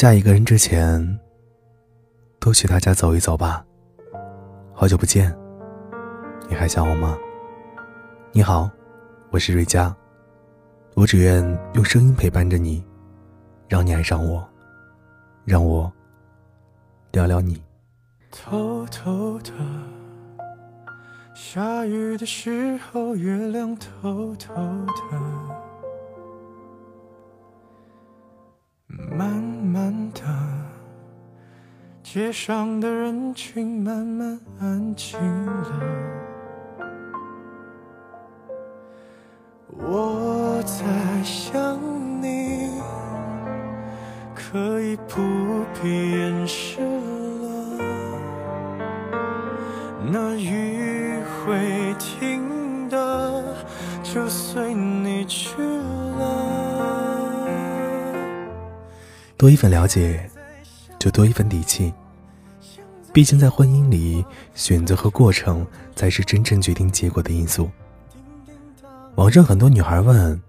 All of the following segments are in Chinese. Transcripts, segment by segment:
嫁一个人之前，多去他家走一走吧。好久不见，你还想我吗？你好，我是瑞佳，我只愿用声音陪伴着你，让你爱上我，让我聊聊你。偷偷的，下雨的时候，月亮偷偷的，街上的人群慢慢安静了。我在想你，可以不必掩饰了。那雨会停的，就随你去了。多一份了解，就多一份底气。毕竟在婚姻里，选择和过程才是真正决定结果的因素。网上很多女孩问，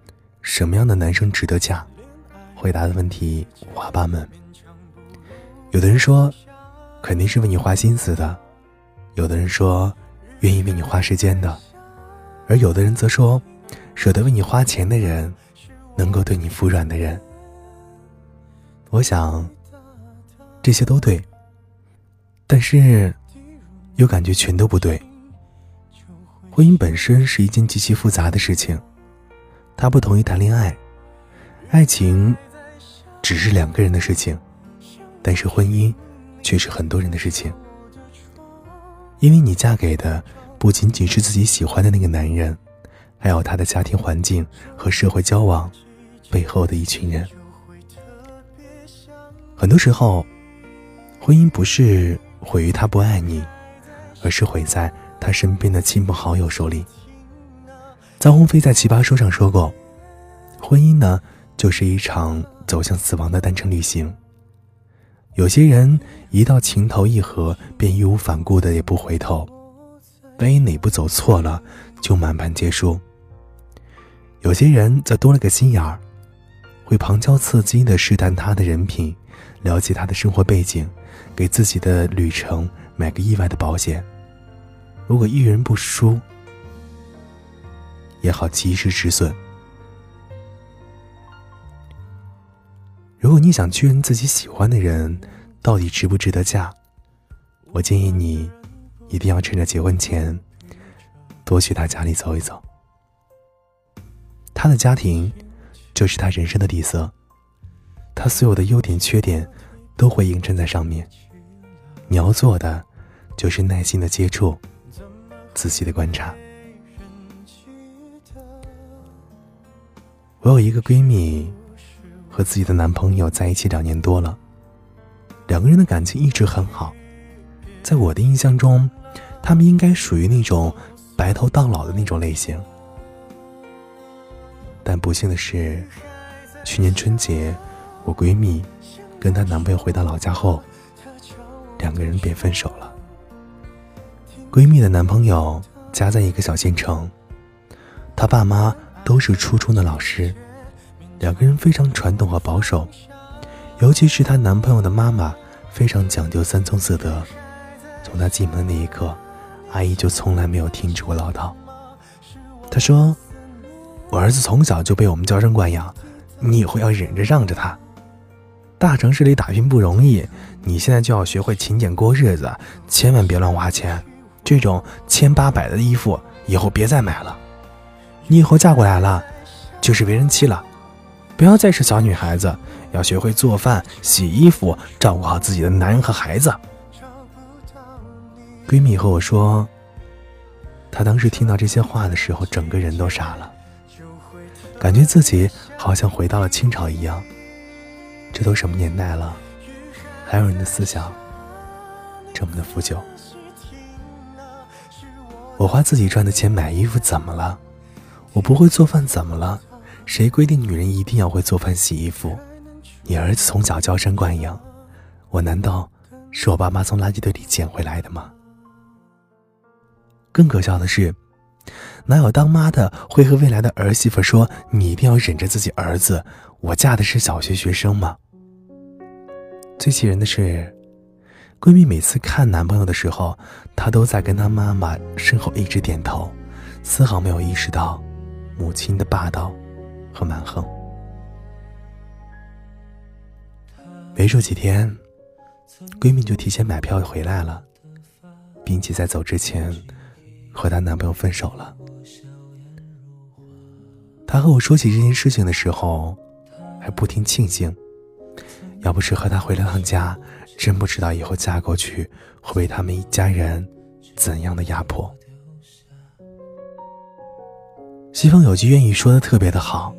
什么样的男生值得嫁？回答的问题五花八门。有的人说，肯定是为你花心思的；有的人说，愿意为你花时间的；而有的人则说，舍得为你花钱的人，能够对你服软的人。我想，这些都对，但是，又感觉全都不对。婚姻本身是一件极其复杂的事情，它不同于谈恋爱，爱情只是两个人的事情，但是婚姻却是很多人的事情。因为你嫁给的不仅仅是自己喜欢的那个男人，还有他的家庭环境和社会交往背后的一群人。很多时候，婚姻不是毁于他不爱你，而是毁在他身边的亲朋好友手里。臧鸿飞在《奇葩说》上说过：“婚姻呢，就是一场走向死亡的单程旅行。有些人一到情投意合，便义无反顾的也不回头，万一哪步走错了，就满盘皆输。有些人则多了个心眼儿，会旁敲侧击的试探他的人品。”了解他的生活背景，给自己的旅程买个意外的保险。如果遇人不淑，也好及时止损。如果你想确认自己喜欢的人到底值不值得嫁，我建议你一定要趁着结婚前多去他家里走一走。他的家庭就是他人生的底色。他所有的优点、缺点，都会映衬在上面。你要做的，就是耐心的接触，仔细的观察。我有一个闺蜜，和自己的男朋友在一起两年多了，两个人的感情一直很好。在我的印象中，他们应该属于那种白头到老的那种类型。但不幸的是，去年春节。我闺蜜跟她男朋友回到老家后，两个人便分手了。闺蜜的男朋友家在一个小县城，他爸妈都是初中的老师，两个人非常传统和保守，尤其是她男朋友的妈妈非常讲究三从四德。从他进门的那一刻，阿姨就从来没有停止过唠叨。她说：“我儿子从小就被我们娇生惯养，你以后要忍着让着他。”大城市里打拼不容易，你现在就要学会勤俭过日子，千万别乱花钱。这种千八百的衣服以后别再买了。你以后嫁过来了，就是为人妻了，不要再是小女孩子，要学会做饭、洗衣服，照顾好自己的男人和孩子。闺蜜和我说，她当时听到这些话的时候，整个人都傻了，感觉自己好像回到了清朝一样。这都什么年代了，还有人的思想这么的腐朽？我花自己赚的钱买衣服怎么了？我不会做饭怎么了？谁规定女人一定要会做饭洗衣服？你儿子从小娇生惯养，我难道是我爸妈从垃圾堆里捡回来的吗？更可笑的是，哪有当妈的会和未来的儿媳妇说：“你一定要忍着自己儿子，我嫁的是小学学生吗？”最气人的是，闺蜜每次看男朋友的时候，她都在跟她妈妈身后一直点头，丝毫没有意识到母亲的霸道和蛮横。没住几天，闺蜜就提前买票回来了，并且在走之前和她男朋友分手了。她和我说起这件事情的时候，还不停庆幸。要不是和他回了趟家，真不知道以后嫁过去会被他们一家人怎样的压迫。西方有句谚语说的特别的好：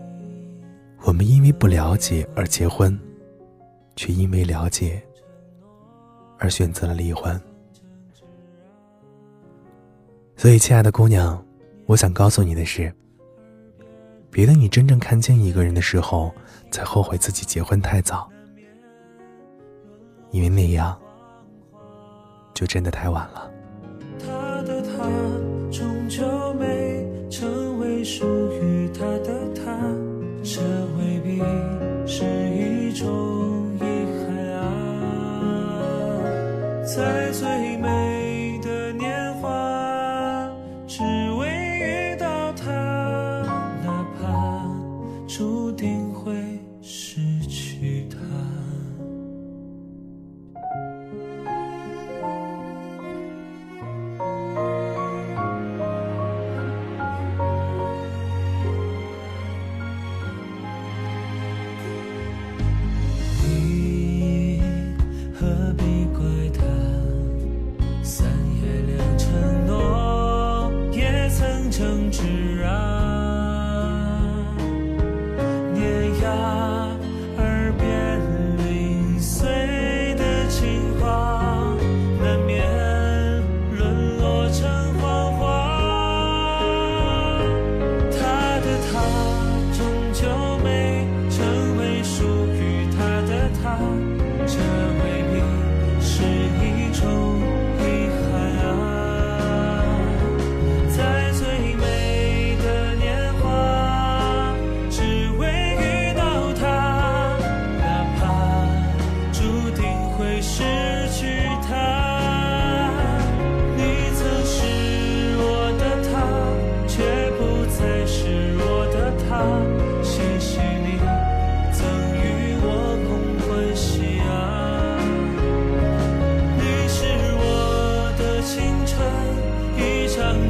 我们因为不了解而结婚，却因为了解而选择了离婚。所以，亲爱的姑娘，我想告诉你的是，别等你真正看清一个人的时候，才后悔自己结婚太早。因为那样，就真的太晚了。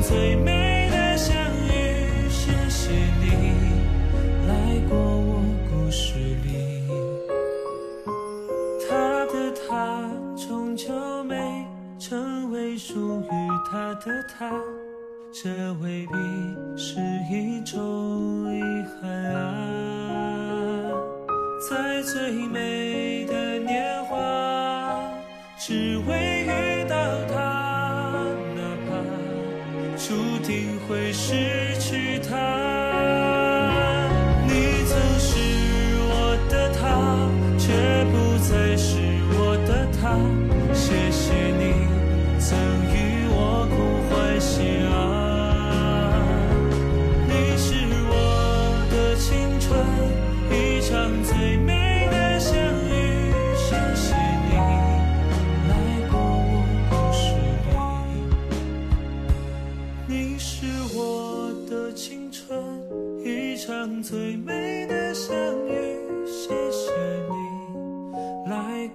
最美的相遇。谢谢你来过我故事里。他的他终究没成为属于他的他，这未必是一种遗憾啊。在最美会是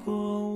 过。